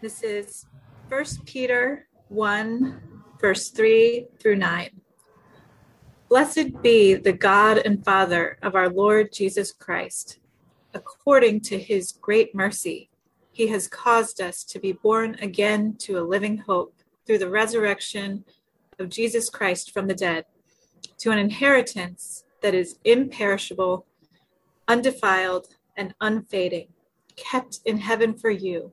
This is 1 Peter 1, verse 3 through 9. Blessed be the God and Father of our Lord Jesus Christ. According to his great mercy, he has caused us to be born again to a living hope through the resurrection of Jesus Christ from the dead, to an inheritance that is imperishable, undefiled, and unfading, kept in heaven for you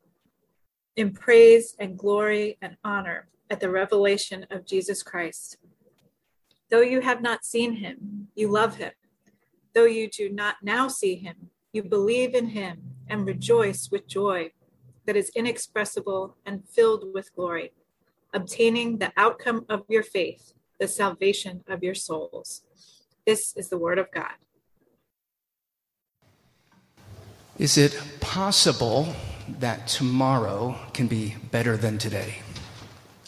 in praise and glory and honor at the revelation of Jesus Christ. Though you have not seen him, you love him. Though you do not now see him, you believe in him and rejoice with joy that is inexpressible and filled with glory, obtaining the outcome of your faith, the salvation of your souls. This is the word of God. Is it possible that tomorrow can be better than today?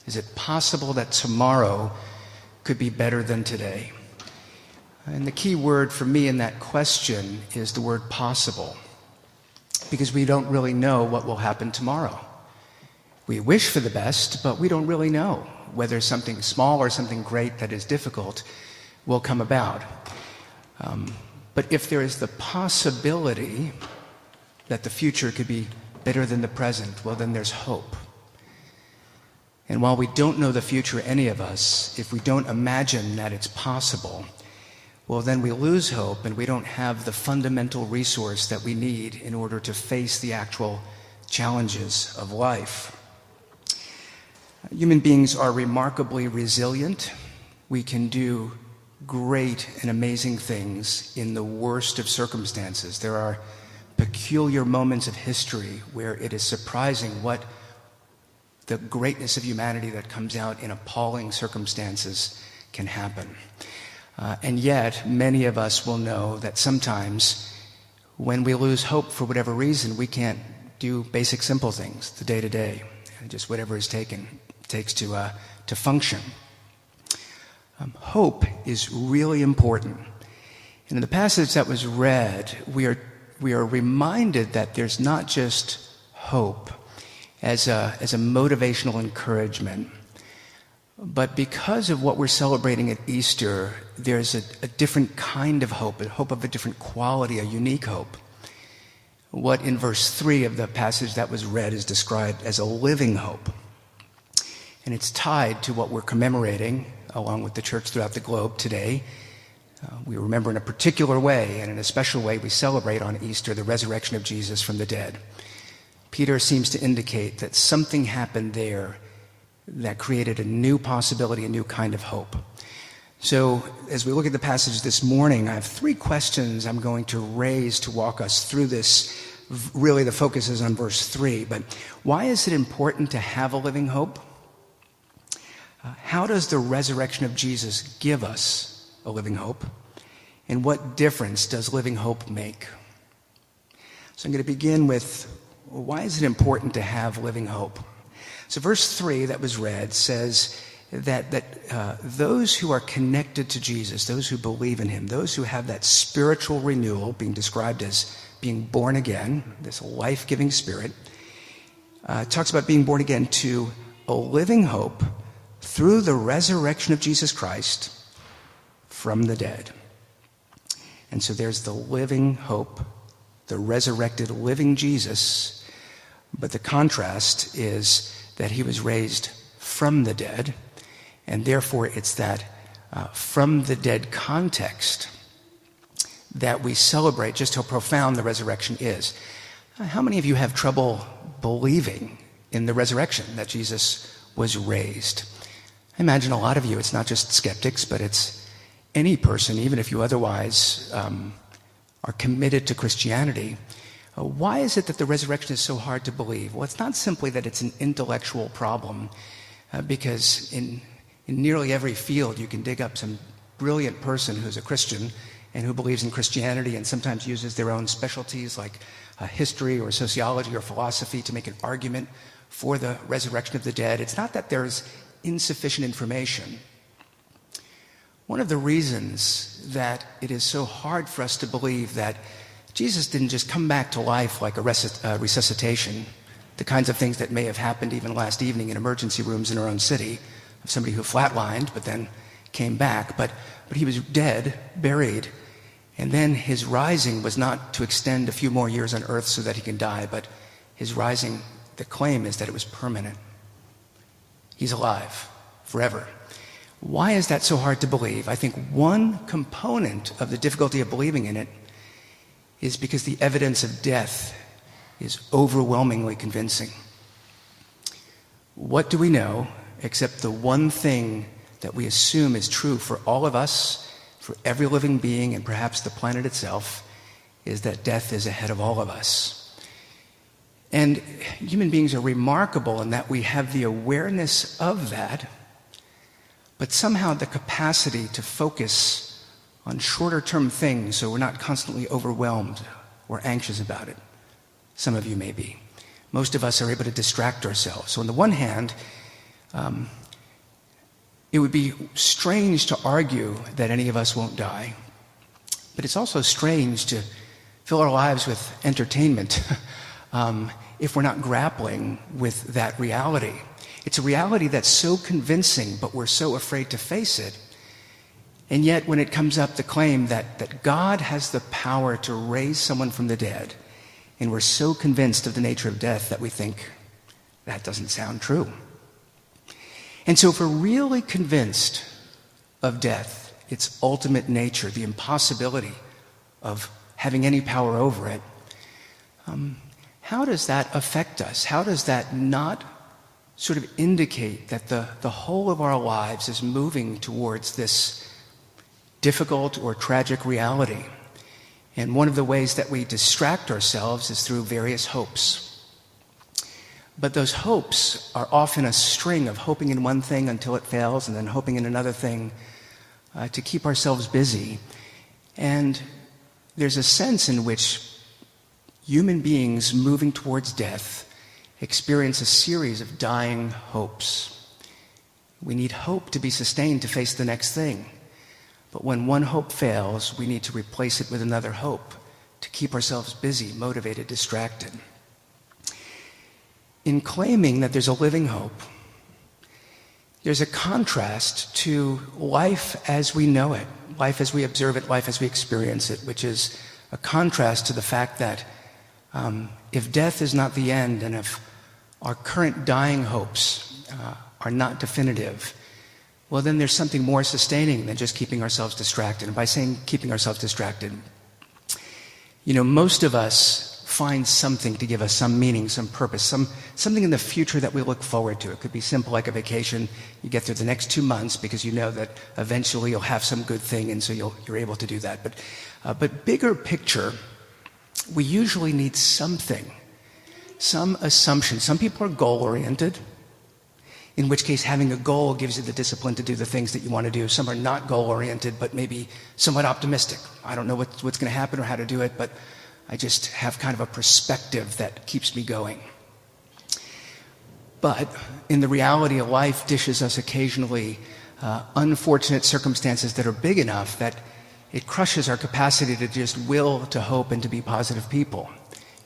Is it possible that tomorrow could be better than today? And the key word for me in that question is the word possible, because we don't really know what will happen tomorrow. We wish for the best, but we don't really know whether something small or something great that is difficult will come about. Um, but if there is the possibility that the future could be better than the present, well, then there's hope. And while we don't know the future, any of us, if we don't imagine that it's possible, well, then we lose hope and we don't have the fundamental resource that we need in order to face the actual challenges of life. Human beings are remarkably resilient. We can do great and amazing things in the worst of circumstances. There are peculiar moments of history where it is surprising what the greatness of humanity that comes out in appalling circumstances can happen. Uh, and yet, many of us will know that sometimes when we lose hope for whatever reason, we can't do basic, simple things, the day to day, just whatever is taken takes to, uh, to function. Um, hope is really important. And in the passage that was read, we are we are reminded that there's not just hope as a, as a motivational encouragement, but because of what we're celebrating at Easter, there's a, a different kind of hope, a hope of a different quality, a unique hope. What in verse 3 of the passage that was read is described as a living hope. And it's tied to what we're commemorating along with the church throughout the globe today uh, we remember in a particular way, and in a special way, we celebrate on Easter the resurrection of Jesus from the dead. Peter seems to indicate that something happened there that created a new possibility, a new kind of hope. So, as we look at the passage this morning, I have three questions I'm going to raise to walk us through this. Really, the focus is on verse 3. But why is it important to have a living hope? Uh, how does the resurrection of Jesus give us a living hope? And what difference does living hope make? So I'm going to begin with why is it important to have living hope? So, verse 3 that was read says that, that uh, those who are connected to Jesus, those who believe in him, those who have that spiritual renewal, being described as being born again, this life giving spirit, uh, talks about being born again to a living hope through the resurrection of Jesus Christ from the dead. And so there's the living hope, the resurrected living Jesus. But the contrast is that he was raised from the dead. And therefore, it's that uh, from the dead context that we celebrate just how profound the resurrection is. Uh, how many of you have trouble believing in the resurrection that Jesus was raised? I imagine a lot of you, it's not just skeptics, but it's any person, even if you otherwise um, are committed to Christianity, uh, why is it that the resurrection is so hard to believe? Well, it's not simply that it's an intellectual problem, uh, because in, in nearly every field you can dig up some brilliant person who's a Christian and who believes in Christianity and sometimes uses their own specialties like uh, history or sociology or philosophy to make an argument for the resurrection of the dead. It's not that there's insufficient information. One of the reasons that it is so hard for us to believe that Jesus didn't just come back to life like a uh, resuscitation, the kinds of things that may have happened even last evening in emergency rooms in our own city of somebody who flatlined but then came back. But, but he was dead, buried, and then his rising was not to extend a few more years on earth so that he can die, but his rising, the claim is that it was permanent. He's alive forever. Why is that so hard to believe? I think one component of the difficulty of believing in it is because the evidence of death is overwhelmingly convincing. What do we know except the one thing that we assume is true for all of us, for every living being, and perhaps the planet itself, is that death is ahead of all of us. And human beings are remarkable in that we have the awareness of that, but somehow the capacity to focus on shorter term things so we're not constantly overwhelmed or anxious about it. Some of you may be. Most of us are able to distract ourselves. So, on the one hand, um, it would be strange to argue that any of us won't die, but it's also strange to fill our lives with entertainment um, if we're not grappling with that reality. It's a reality that's so convincing, but we're so afraid to face it and yet, when it comes up the claim that, that God has the power to raise someone from the dead, and we're so convinced of the nature of death that we think that doesn't sound true. And so, if we're really convinced of death, its ultimate nature, the impossibility of having any power over it, um, how does that affect us? How does that not sort of indicate that the, the whole of our lives is moving towards this difficult or tragic reality. And one of the ways that we distract ourselves is through various hopes. But those hopes are often a string of hoping in one thing until it fails and then hoping in another thing uh, to keep ourselves busy. And there's a sense in which human beings moving towards death experience a series of dying hopes. We need hope to be sustained to face the next thing. But when one hope fails, we need to replace it with another hope to keep ourselves busy, motivated, distracted. In claiming that there's a living hope, there's a contrast to life as we know it, life as we observe it, life as we experience it, which is a contrast to the fact that um, if death is not the end and if our current dying hopes uh, are not definitive, well, then there's something more sustaining than just keeping ourselves distracted. And by saying keeping ourselves distracted, you know, most of us find something to give us some meaning, some purpose, some, something in the future that we look forward to. It could be simple like a vacation. You get through the next two months because you know that eventually you'll have some good thing, and so you are able to do that. But, uh, but bigger picture, we usually need something, some assumption. Some people are goal oriented in which case having a goal gives you the discipline to do the things that you want to do. Some are not goal oriented, but maybe somewhat optimistic. I don't know what, what's going to happen or how to do it, but I just have kind of a perspective that keeps me going. But in the reality of life, dishes us occasionally uh, unfortunate circumstances that are big enough that it crushes our capacity to just will to hope and to be positive people.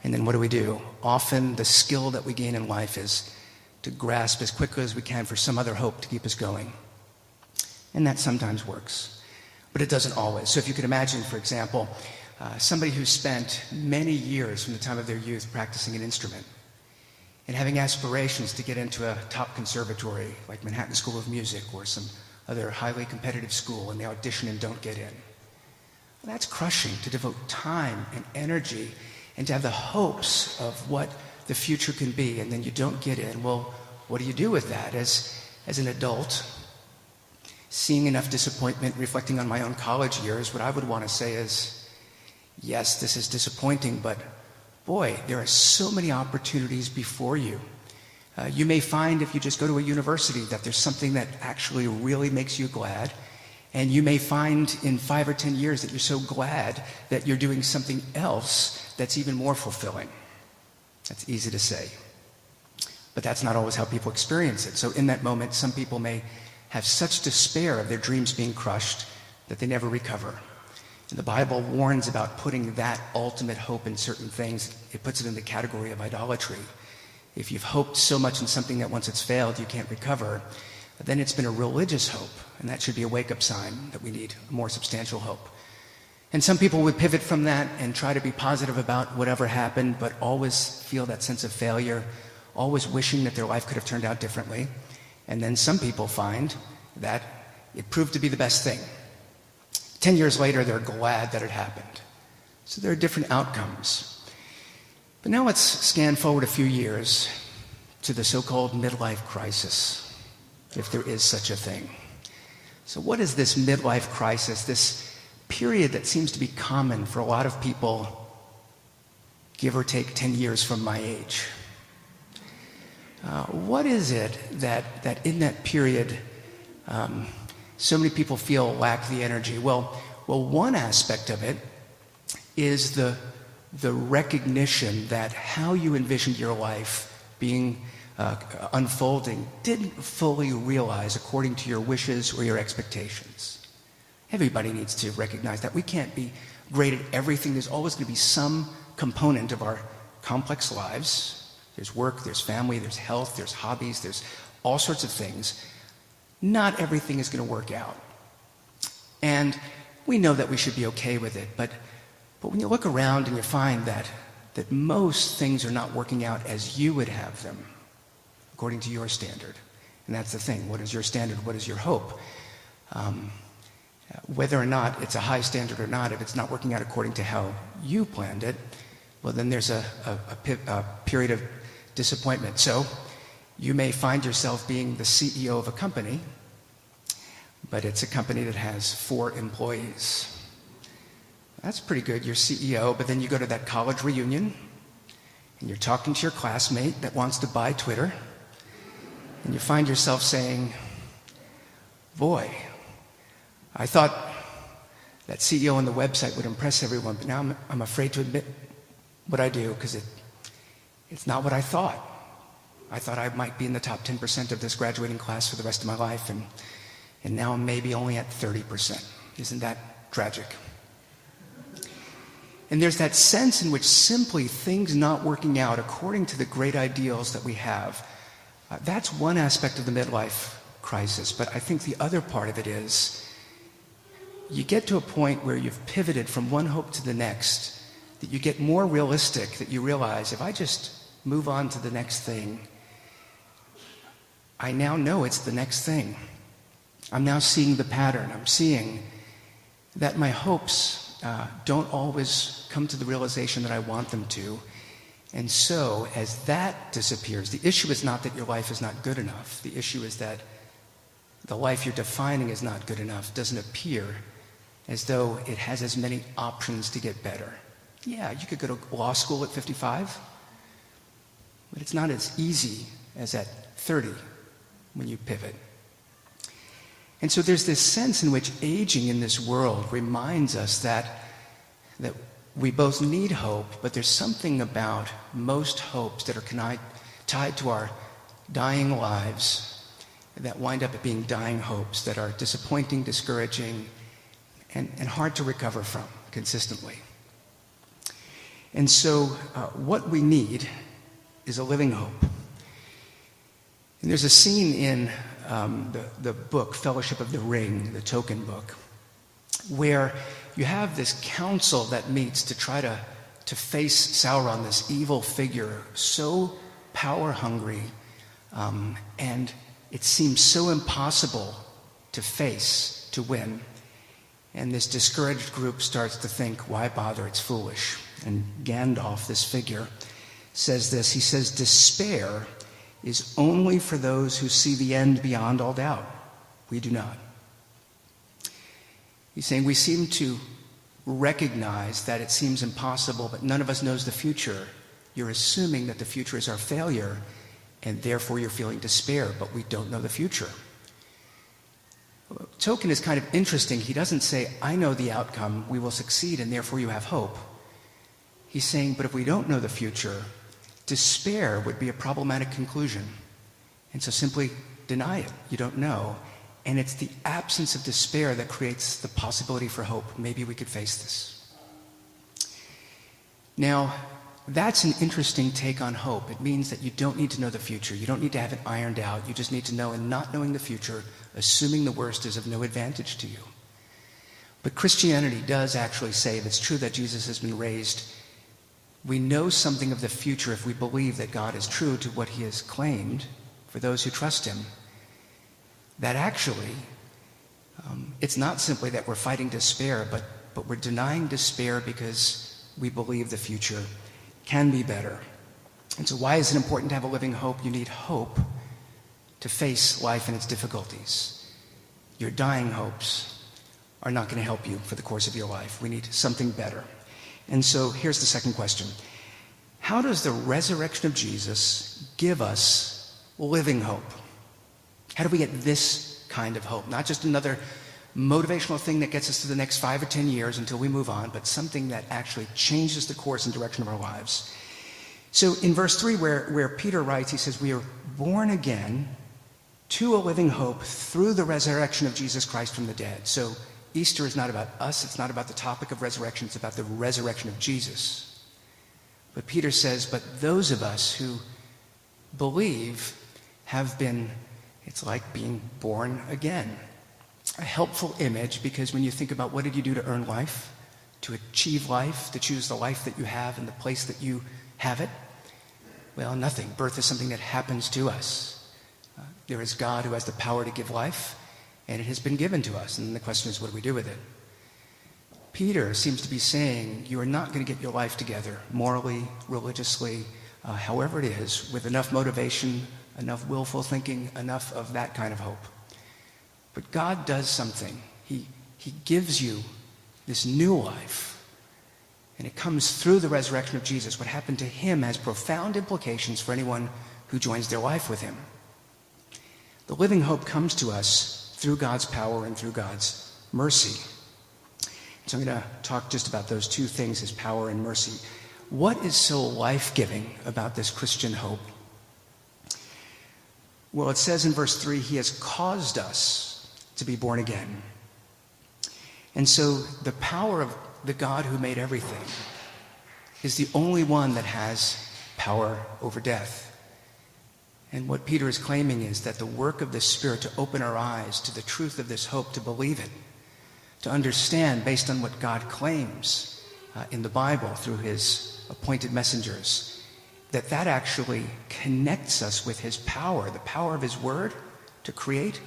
And then what do we do? Often the skill that we gain in life is to grasp as quickly as we can for some other hope to keep us going. And that sometimes works, but it doesn't always. So if you could imagine, for example, uh, somebody who spent many years from the time of their youth practicing an instrument and having aspirations to get into a top conservatory like Manhattan School of Music or some other highly competitive school and they audition and don't get in. Well, that's crushing to devote time and energy and to have the hopes of what the future can be, and then you don't get in. Well, what do you do with that? As, as an adult, seeing enough disappointment, reflecting on my own college years, what I would want to say is yes, this is disappointing, but boy, there are so many opportunities before you Uh, you may find if you just go to a university that there's something that actually really makes you glad. And you may find in five or ten years that you're so glad that you're doing something else that's even more fulfilling. That's easy to say. But that's not always how people experience it. So, in that moment, some people may have such despair of their dreams being crushed that they never recover. And the Bible warns about putting that ultimate hope in certain things. It puts it in the category of idolatry. If you've hoped so much in something that once it's failed, you can't recover, then it's been a religious hope. And that should be a wake up sign that we need a more substantial hope. And some people would pivot from that and try to be positive about whatever happened, but always feel that sense of failure, always wishing that their life could have turned out differently. And then some people find that it proved to be the best thing. Ten years later, they're glad that it happened. So there are different outcomes. But now let's scan forward a few years to the so called midlife crisis, if there is such a thing. So, what is this midlife crisis, this period that seems to be common for a lot of people, give or take 10 years from my age? Uh, what is it that, that in that period um, so many people feel lack the energy? Well, well, one aspect of it is the, the recognition that how you envisioned your life being uh, unfolding didn't fully realize according to your wishes or your expectations. Everybody needs to recognize that we can't be great at everything. There's always going to be some component of our complex lives. There's work, there's family, there's health, there's hobbies, there's all sorts of things not everything is going to work out. And we know that we should be okay with it, but, but when you look around and you find that, that most things are not working out as you would have them, according to your standard. And that's the thing. What is your standard? What is your hope? Um, whether or not it's a high standard or not, if it's not working out according to how you planned it, well, then there's a, a, a, a period of disappointment. So you may find yourself being the CEO of a company, but it's a company that has four employees. That's pretty good. You're CEO, but then you go to that college reunion and you're talking to your classmate that wants to buy Twitter, and you find yourself saying, Boy, I thought that CEO on the website would impress everyone, but now I'm, I'm afraid to admit what I do because it, it's not what I thought. I thought I might be in the top 10% of this graduating class for the rest of my life, and, and now I'm maybe only at 30%. Isn't that tragic? And there's that sense in which simply things not working out according to the great ideals that we have. Uh, that's one aspect of the midlife crisis. But I think the other part of it is you get to a point where you've pivoted from one hope to the next, that you get more realistic, that you realize if I just move on to the next thing, I now know it's the next thing. I'm now seeing the pattern. I'm seeing that my hopes uh, don't always come to the realization that I want them to. And so, as that disappears, the issue is not that your life is not good enough. The issue is that the life you're defining is not good enough, doesn't appear as though it has as many options to get better. Yeah, you could go to law school at 55, but it's not as easy as at 30 when you pivot. And so there's this sense in which aging in this world reminds us that, that we both need hope, but there's something about most hopes that are tied to our dying lives that wind up being dying hopes that are disappointing, discouraging, and, and hard to recover from consistently. And so, uh, what we need is a living hope. And there's a scene in um, the, the book, Fellowship of the Ring, the Tolkien book, where you have this council that meets to try to, to face Sauron, this evil figure, so power hungry, um, and it seems so impossible to face, to win. And this discouraged group starts to think, why bother? It's foolish. And Gandalf, this figure, says this He says, Despair is only for those who see the end beyond all doubt. We do not. He's saying we seem to recognize that it seems impossible, but none of us knows the future. You're assuming that the future is our failure, and therefore you're feeling despair, but we don't know the future. Tolkien is kind of interesting. He doesn't say, I know the outcome, we will succeed, and therefore you have hope. He's saying, but if we don't know the future, despair would be a problematic conclusion. And so simply deny it. You don't know. And it's the absence of despair that creates the possibility for hope. Maybe we could face this. Now, that's an interesting take on hope. It means that you don't need to know the future. You don't need to have it ironed out. You just need to know, and not knowing the future, assuming the worst is of no advantage to you. But Christianity does actually say if it's true that Jesus has been raised, we know something of the future if we believe that God is true to what he has claimed for those who trust him. That actually, um, it's not simply that we're fighting despair, but, but we're denying despair because we believe the future can be better. And so, why is it important to have a living hope? You need hope to face life and its difficulties. Your dying hopes are not going to help you for the course of your life. We need something better. And so, here's the second question How does the resurrection of Jesus give us living hope? How do we get this kind of hope? Not just another motivational thing that gets us to the next five or ten years until we move on, but something that actually changes the course and direction of our lives. So in verse 3, where, where Peter writes, he says, We are born again to a living hope through the resurrection of Jesus Christ from the dead. So Easter is not about us, it's not about the topic of resurrection, it's about the resurrection of Jesus. But Peter says, But those of us who believe have been, it's like being born again a helpful image because when you think about what did you do to earn life, to achieve life, to choose the life that you have and the place that you have it? Well, nothing. Birth is something that happens to us. Uh, there is God who has the power to give life, and it has been given to us. And the question is, what do we do with it? Peter seems to be saying you are not going to get your life together morally, religiously, uh, however it is, with enough motivation, enough willful thinking, enough of that kind of hope. But God does something. He, he gives you this new life. And it comes through the resurrection of Jesus. What happened to him has profound implications for anyone who joins their life with him. The living hope comes to us through God's power and through God's mercy. So I'm going to talk just about those two things his power and mercy. What is so life giving about this Christian hope? Well, it says in verse 3 He has caused us to be born again. And so the power of the God who made everything is the only one that has power over death. And what Peter is claiming is that the work of the Spirit to open our eyes to the truth of this hope, to believe it, to understand based on what God claims uh, in the Bible through his appointed messengers, that that actually connects us with his power, the power of his word to create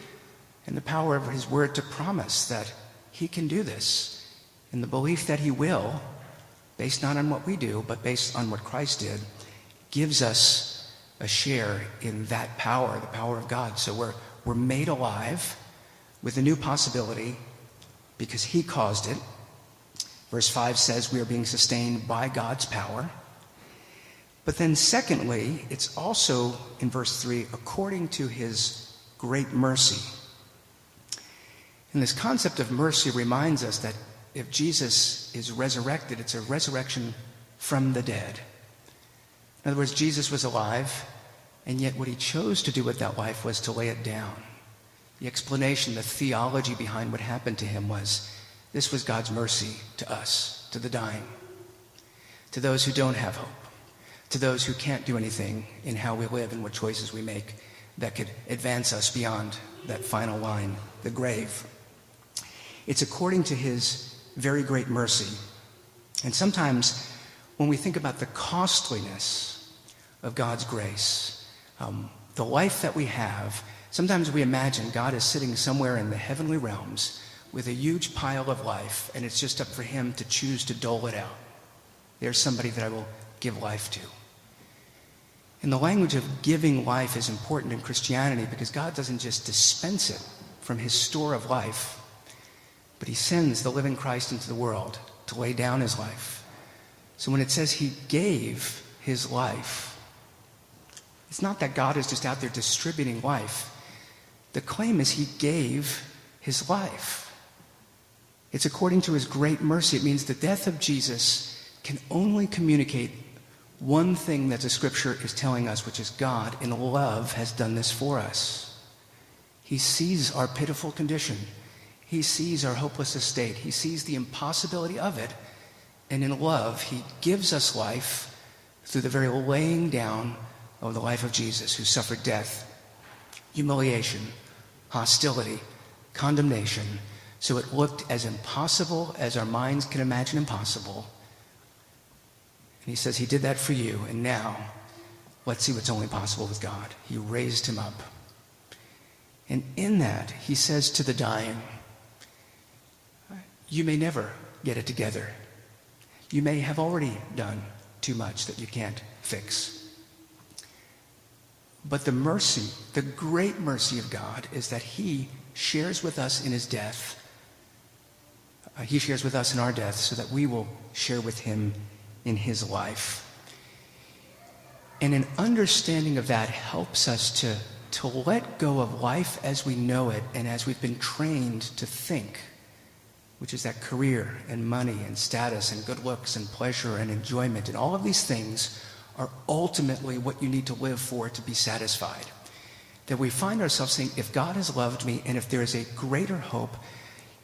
and the power of his word to promise that he can do this, and the belief that he will, based not on what we do, but based on what Christ did, gives us a share in that power, the power of God. So we're, we're made alive with a new possibility because he caused it. Verse 5 says we are being sustained by God's power. But then, secondly, it's also in verse 3 according to his great mercy. And this concept of mercy reminds us that if Jesus is resurrected, it's a resurrection from the dead. In other words, Jesus was alive, and yet what he chose to do with that life was to lay it down. The explanation, the theology behind what happened to him was this was God's mercy to us, to the dying, to those who don't have hope, to those who can't do anything in how we live and what choices we make that could advance us beyond that final line, the grave. It's according to his very great mercy. And sometimes when we think about the costliness of God's grace, um, the life that we have, sometimes we imagine God is sitting somewhere in the heavenly realms with a huge pile of life, and it's just up for him to choose to dole it out. There's somebody that I will give life to. And the language of giving life is important in Christianity because God doesn't just dispense it from his store of life, but he sends the living Christ into the world to lay down his life. So when it says he gave his life, It's not that God is just out there distributing life. The claim is he gave his life. It's according to his great mercy. It means the death of Jesus can only communicate one thing that the scripture is telling us, which is God, in love, has done this for us. He sees our pitiful condition. He sees our hopeless estate. He sees the impossibility of it. And in love, he gives us life through the very laying down of the life of Jesus, who suffered death, humiliation, hostility, condemnation. So it looked as impossible as our minds can imagine impossible. And he says, He did that for you. And now, let's see what's only possible with God. He raised him up. And in that, he says to the dying, You may never get it together. You may have already done too much that you can't fix. But the mercy, the great mercy of God, is that He shares with us in His death. Uh, he shares with us in our death so that we will share with Him in His life. And an understanding of that helps us to, to let go of life as we know it and as we've been trained to think, which is that career and money and status and good looks and pleasure and enjoyment and all of these things are ultimately what you need to live for to be satisfied. That we find ourselves saying, if God has loved me and if there is a greater hope,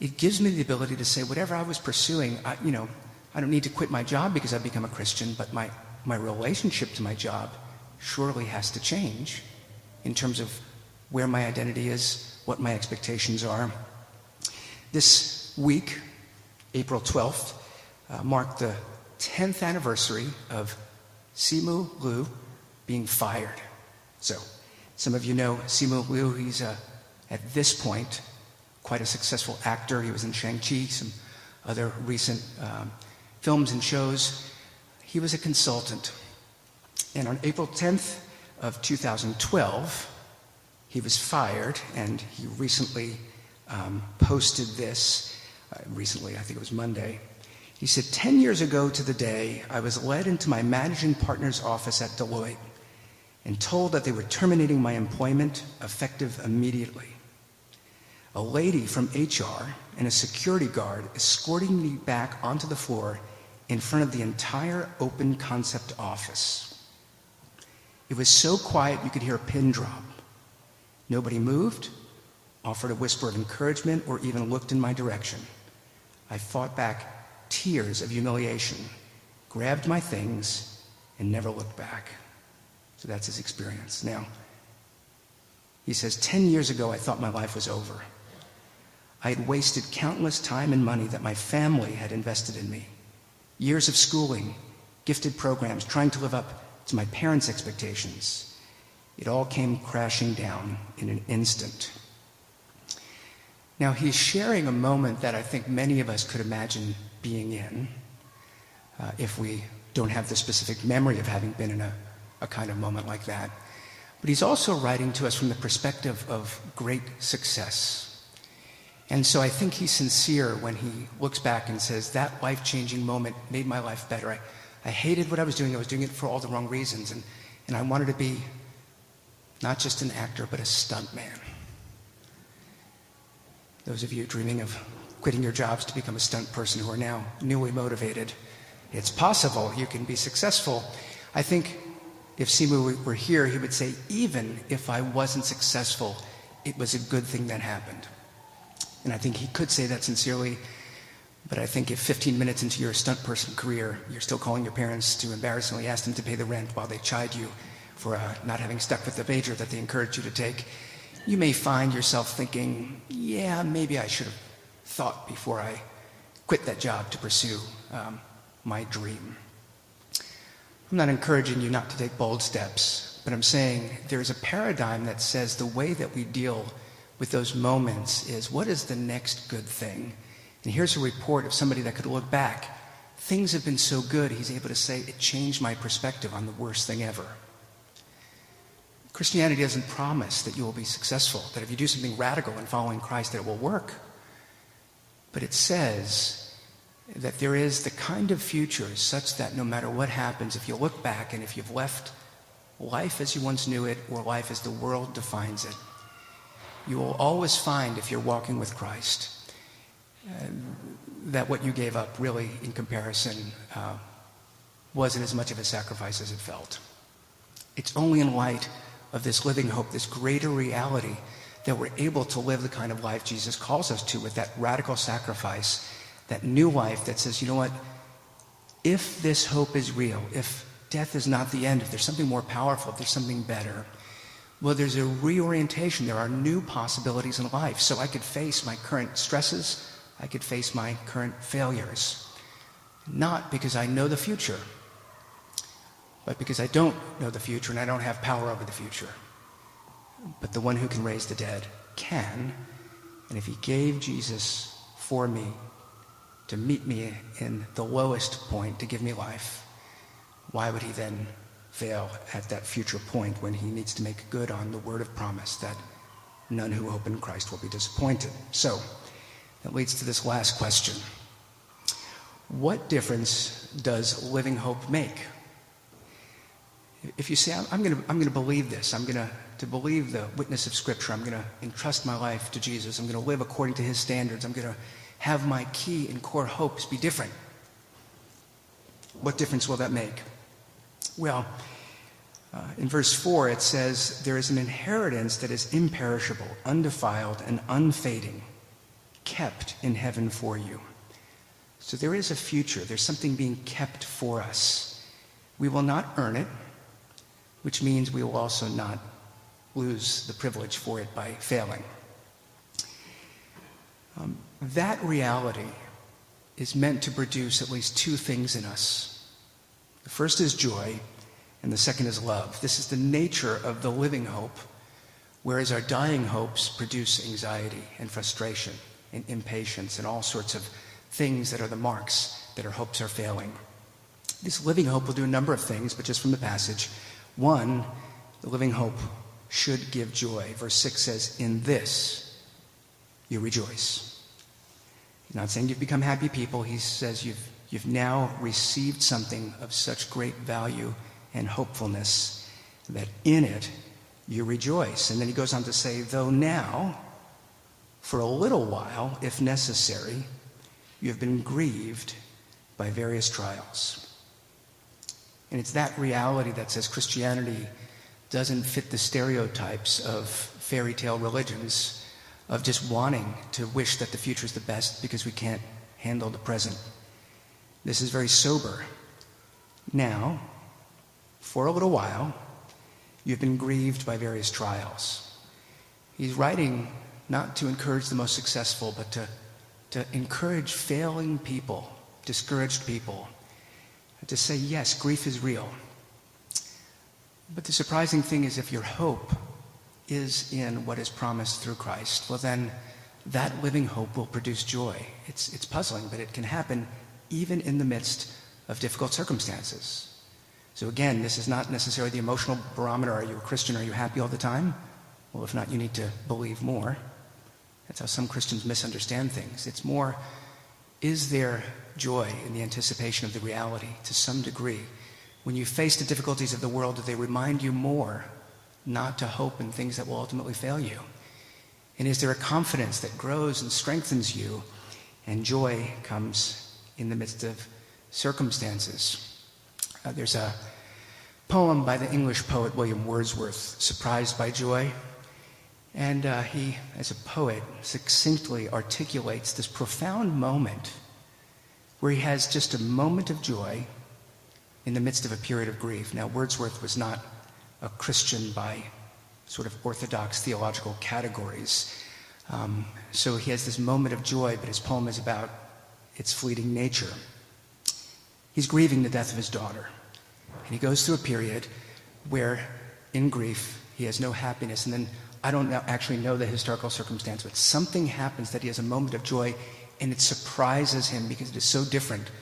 it gives me the ability to say, whatever I was pursuing, I, you know, I don't need to quit my job because I've become a Christian, but my, my relationship to my job surely has to change in terms of where my identity is, what my expectations are. This week, April 12th, uh, marked the 10th anniversary of Simu Liu being fired. So, some of you know Simu Liu. He's a, at this point quite a successful actor. He was in Shang-Chi, some other recent um, films and shows. He was a consultant. And on April 10th of 2012, he was fired, and he recently um, posted this. Uh, recently, I think it was Monday. He said, 10 years ago to the day, I was led into my managing partner's office at Deloitte and told that they were terminating my employment effective immediately. A lady from HR and a security guard escorting me back onto the floor in front of the entire open concept office. It was so quiet you could hear a pin drop. Nobody moved, offered a whisper of encouragement, or even looked in my direction. I fought back tears of humiliation, grabbed my things, and never looked back. So that's his experience. Now, he says, 10 years ago, I thought my life was over. I had wasted countless time and money that my family had invested in me. Years of schooling, gifted programs, trying to live up to my parents' expectations. It all came crashing down in an instant. Now, he's sharing a moment that I think many of us could imagine being in uh, if we don't have the specific memory of having been in a, a kind of moment like that. But he's also writing to us from the perspective of great success. And so I think he's sincere when he looks back and says, That life changing moment made my life better. I, I hated what I was doing. I was doing it for all the wrong reasons. And, and I wanted to be not just an actor, but a stuntman. Those of you dreaming of quitting your jobs to become a stunt person who are now newly motivated, it's possible you can be successful. I think if Simu were here, he would say, even if I wasn't successful, it was a good thing that happened. And I think he could say that sincerely. But I think if 15 minutes into your stunt person career, you're still calling your parents to embarrassingly ask them to pay the rent while they chide you for uh, not having stuck with the major that they encouraged you to take, you may find yourself thinking, yeah, maybe I should have thought before I quit that job to pursue um, my dream. I'm not encouraging you not to take bold steps, but I'm saying there's a paradigm that says the way that we deal with those moments is what is the next good thing? And here's a report of somebody that could look back. Things have been so good, he's able to say, it changed my perspective on the worst thing ever. Christianity doesn't promise that you will be successful, that if you do something radical in following Christ, that it will work. But it says that there is the kind of future such that no matter what happens, if you look back and if you've left life as you once knew it or life as the world defines it. You will always find, if you're walking with Christ, uh, that what you gave up really, in comparison, uh, wasn't as much of a sacrifice as it felt. It's only in light of this living hope, this greater reality, that we're able to live the kind of life Jesus calls us to with that radical sacrifice, that new life that says, you know what? If this hope is real, if death is not the end, if there's something more powerful, if there's something better, well, there's a reorientation. There are new possibilities in life. So I could face my current stresses, I could face my current failures. Not because I know the future, but because I don't know the future and I don't have power over the future. But the one who can raise the dead can. And if he gave Jesus for me to meet me in the lowest point to give me life, why would he then fail at that future point when he needs to make good on the word of promise that none who hope in Christ will be disappointed? So, that leads to this last question. What difference does living hope make? If you say, I'm, going to believe this, I'm going to believe the witness of Scripture, I'm going to entrust my life to Jesus, I'm going to live according to his standards, I'm going to have my key and core hopes be different. What difference will that make? Well, uh, in verse 4, it says, There is an inheritance that is imperishable, undefiled, and unfading, kept in heaven for you. So there is a future. There's something being kept for us. We will not earn it, which means we will also not lose the privilege for it by failing. Um, that reality is meant to produce at least two things in us. The first is joy, and the second is love. This is the nature of the living hope, whereas our dying hopes produce anxiety and frustration and impatience and all sorts of things that are the marks that our hopes are failing. This living hope will do a number of things, but just from the passage. One, the living hope should give joy. Verse 6 says, In this you rejoice. He's not saying you've become happy people. He says you've, you've now received something of such great value and hopefulness that in it you rejoice. And then he goes on to say, though now, for a little while, if necessary, you have been grieved by various trials. And it's that reality that says Christianity doesn't fit the stereotypes of fairy tale religions of just wanting to wish that the future is the best because we can't handle the present. This is very sober. Now, for a little while, you've been grieved by various trials. He's writing not to encourage the most successful, but to, to encourage failing people, discouraged people, to say, yes, grief is real. But the surprising thing is if your hope is in what is promised through Christ, well, then that living hope will produce joy. It's, it's puzzling, but it can happen even in the midst of difficult circumstances. So, again, this is not necessarily the emotional barometer. Are you a Christian? Are you happy all the time? Well, if not, you need to believe more. That's how some Christians misunderstand things. It's more, is there joy in the anticipation of the reality to some degree? When you face the difficulties of the world, do they remind you more not to hope in things that will ultimately fail you? And is there a confidence that grows and strengthens you, and joy comes in the midst of circumstances? Uh, there's a poem by the English poet William Wordsworth, Surprised by Joy. And uh, he, as a poet, succinctly articulates this profound moment where he has just a moment of joy in the midst of a period of grief. Now, Wordsworth was not a Christian by sort of orthodox theological categories. Um, so he has this moment of joy, but his poem is about its fleeting nature. He's grieving the death of his daughter. And he goes through a period where, in grief, he has no happiness. And then I don't actually know the historical circumstance, but something happens that he has a moment of joy, and it surprises him because it is so different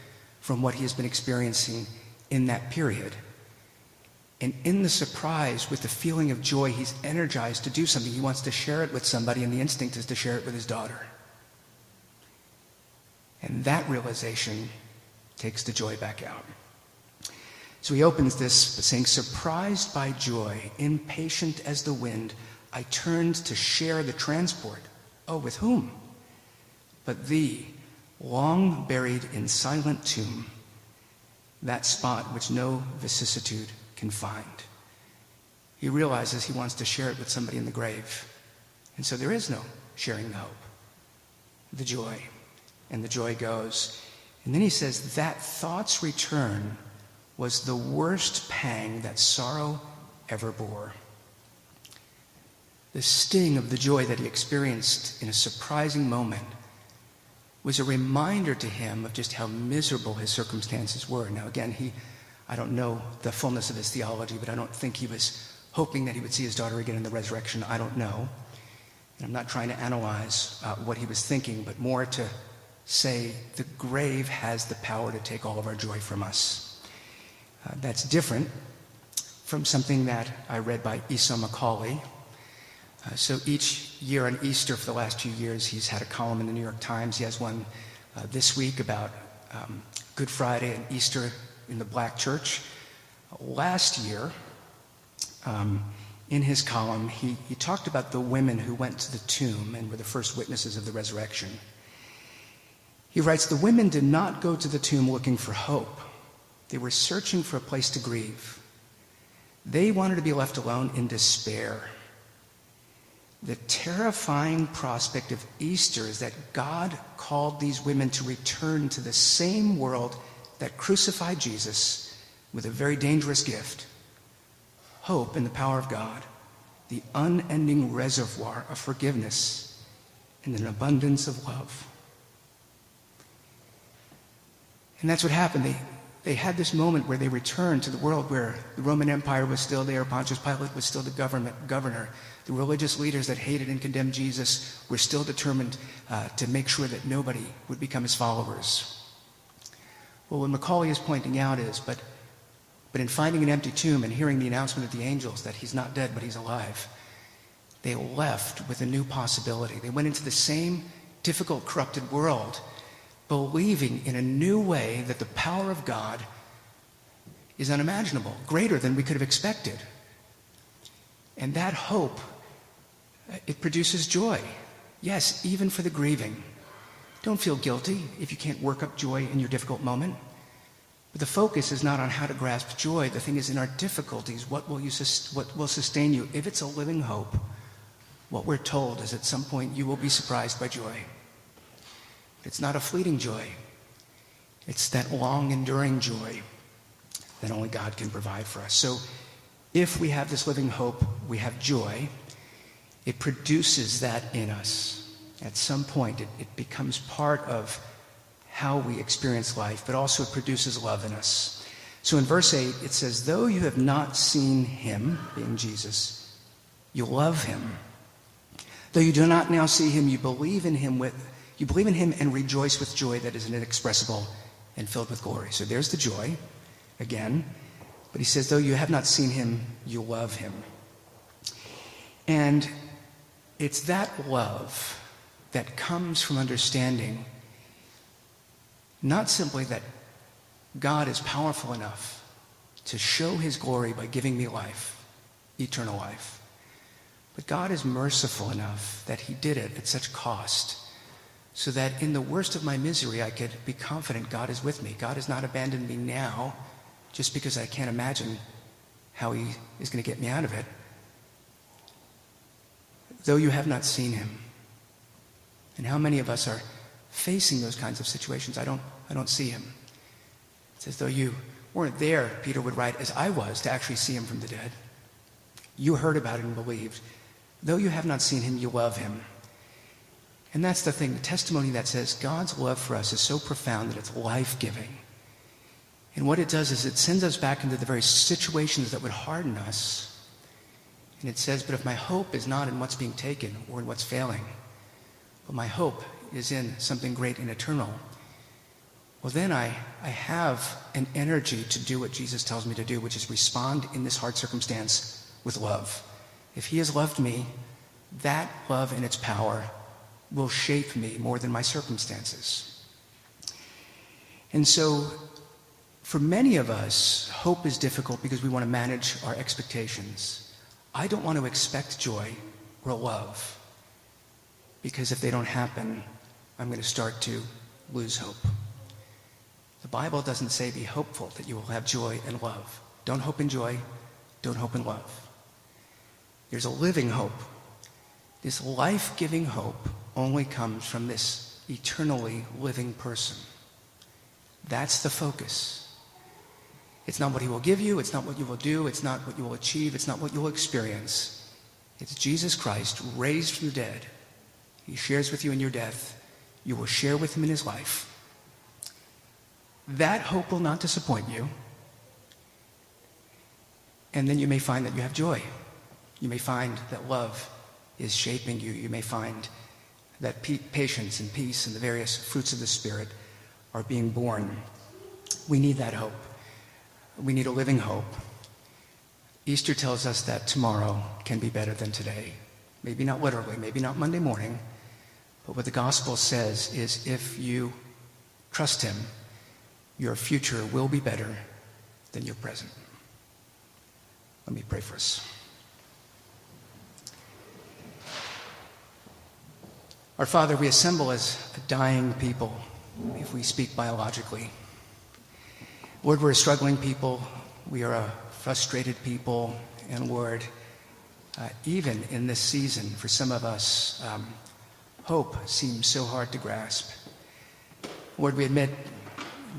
from what he has been experiencing in that period. And in the surprise, with the feeling of joy, he's energized to do something. He wants to share it with somebody, and the instinct is to share it with his daughter. And that realization takes the joy back out. So he opens this saying, Surprised by joy, impatient as the wind, I turned to share the transport. Oh, with whom? But thee, long buried in silent tomb, that spot which no vicissitude can find. He realizes he wants to share it with somebody in the grave. And so there is no sharing the hope, the joy. And the joy goes. And then he says, That thought's return was the worst pang that sorrow ever bore. The sting of the joy that he experienced in a surprising moment was a reminder to him of just how miserable his circumstances were. Now, again, he, I don't know the fullness of his theology, but I don't think he was hoping that he would see his daughter again in the resurrection. I don't know. And I'm not trying to analyze uh, what he was thinking, but more to say the grave has the power to take all of our joy from us. Uh, that's different from something that I read by Esau McCaulley. Uh, so each year on Easter for the last few years, he's had a column in the New York Times. He has one uh, this week about um, Good Friday and Easter in the black church. Last year, um, in his column, he, he talked about the women who went to the tomb and were the first witnesses of the resurrection. He writes The women did not go to the tomb looking for hope. They were searching for a place to grieve. They wanted to be left alone in despair. The terrifying prospect of Easter is that God called these women to return to the same world that crucified Jesus with a very dangerous gift hope in the power of God, the unending reservoir of forgiveness, and an abundance of love. And that's what happened. They, they had this moment where they returned to the world where the Roman Empire was still there, Pontius Pilate was still the government, governor. The religious leaders that hated and condemned Jesus were still determined uh, to make sure that nobody would become his followers. Well, what McCaulley is pointing out is, but, but in finding an empty tomb and hearing the announcement of the angels that he's not dead, but he's alive, they left with a new possibility. They went into the same difficult, corrupted world believing in a new way that the power of God is unimaginable, greater than we could have expected. And that hope, uh, it produces joy. Yes, even for the grieving. Don't feel guilty if you can't work up joy in your difficult moment. But the focus is not on how to grasp joy. The thing is, in our difficulties, what will, you what will sustain you? If it's a living hope, what we're told is at some point you will be surprised by joy. It's not a fleeting joy. It's that long, enduring joy that only God can provide for us. So, if we have this living hope, we have joy, it produces that in us. At some point, it, it becomes part of how we experience life, but also it produces love in us. So in verse 8, it says, Though you have not seen him, being Jesus, you love him. Though you do not now see him, you believe in him with you believe in him and rejoice with joy that is inexpressible and filled with glory. So there's the joy again. But he says, though you have not seen him, you love him. And it's that love that comes from understanding not simply that God is powerful enough to show his glory by giving me life, eternal life, but God is merciful enough that he did it at such cost so that in the worst of my misery, I could be confident God is with me. God has not abandoned me now just because I can't imagine how He is going to get me out of it. Though you have not seen Him. And how many of us are facing those kinds of situations? I don't, I don't see Him. It's as though you weren't there, Peter would write, as I was to actually see Him from the dead. You heard about it and believed. Though you have not seen Him, you love Him. And that's the thing, the testimony that says God's love for us is so profound that it's life giving. And what it does is it sends us back into the very situations that would harden us. And it says, But if my hope is not in what's being taken or in what's failing, but my hope is in something great and eternal, well, then I, I have an energy to do what Jesus tells me to do, which is respond in this hard circumstance with love. If He has loved me, that love and its power will shape me more than my circumstances. And so For many of us, hope is difficult because we want to manage our expectations. I don't want to expect joy or love because if they don't happen, I'm going to start to lose hope. The Bible doesn't say be hopeful that you will have joy and love. Don't hope in joy, don't hope in love. There's a living hope. This life giving hope only comes from this eternally living person. That's the focus. It's not what he will give you, it's not what you will do, it's not what you will achieve, it's not what you will experience. It's Jesus Christ raised from the dead. He shares with you in your death. You will share with him in his life. That hope will not disappoint you. And then you may find that you have joy. You may find that love is shaping you. You may find that patience and peace and the various fruits of the Spirit are being born. We need that hope. We need a living hope. Easter tells us that tomorrow can be better than today. Maybe not literally, maybe not Monday morning, but what the gospel says is if you trust Him, your future will be better than your present. Let me pray for us. Our Father, we assemble as a dying people, if we speak biologically. Lord, we're a struggling people. We are a frustrated people. And Lord, uh, even in this season, for some of us, um, hope seems so hard to grasp. Lord, we admit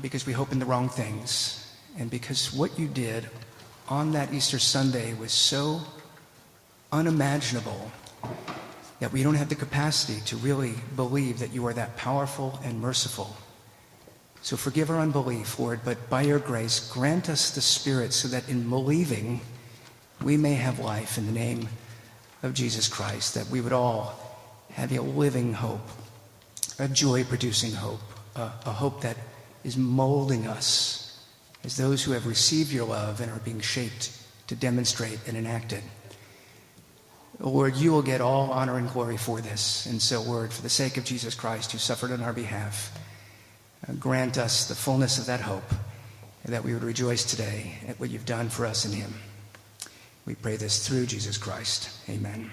because we hope in the wrong things and because what you did on that Easter Sunday was so unimaginable that we don't have the capacity to really believe that you are that powerful and merciful. So forgive our unbelief, Lord, but by your grace, grant us the Spirit so that in believing, we may have life in the name of Jesus Christ, that we would all have a living hope, a joy producing hope, a, a hope that is molding us as those who have received your love and are being shaped to demonstrate and enact it. Lord, you will get all honor and glory for this. And so, Lord, for the sake of Jesus Christ who suffered on our behalf, uh, grant us the fullness of that hope and that we would rejoice today at what you've done for us in him. We pray this through Jesus Christ. Amen.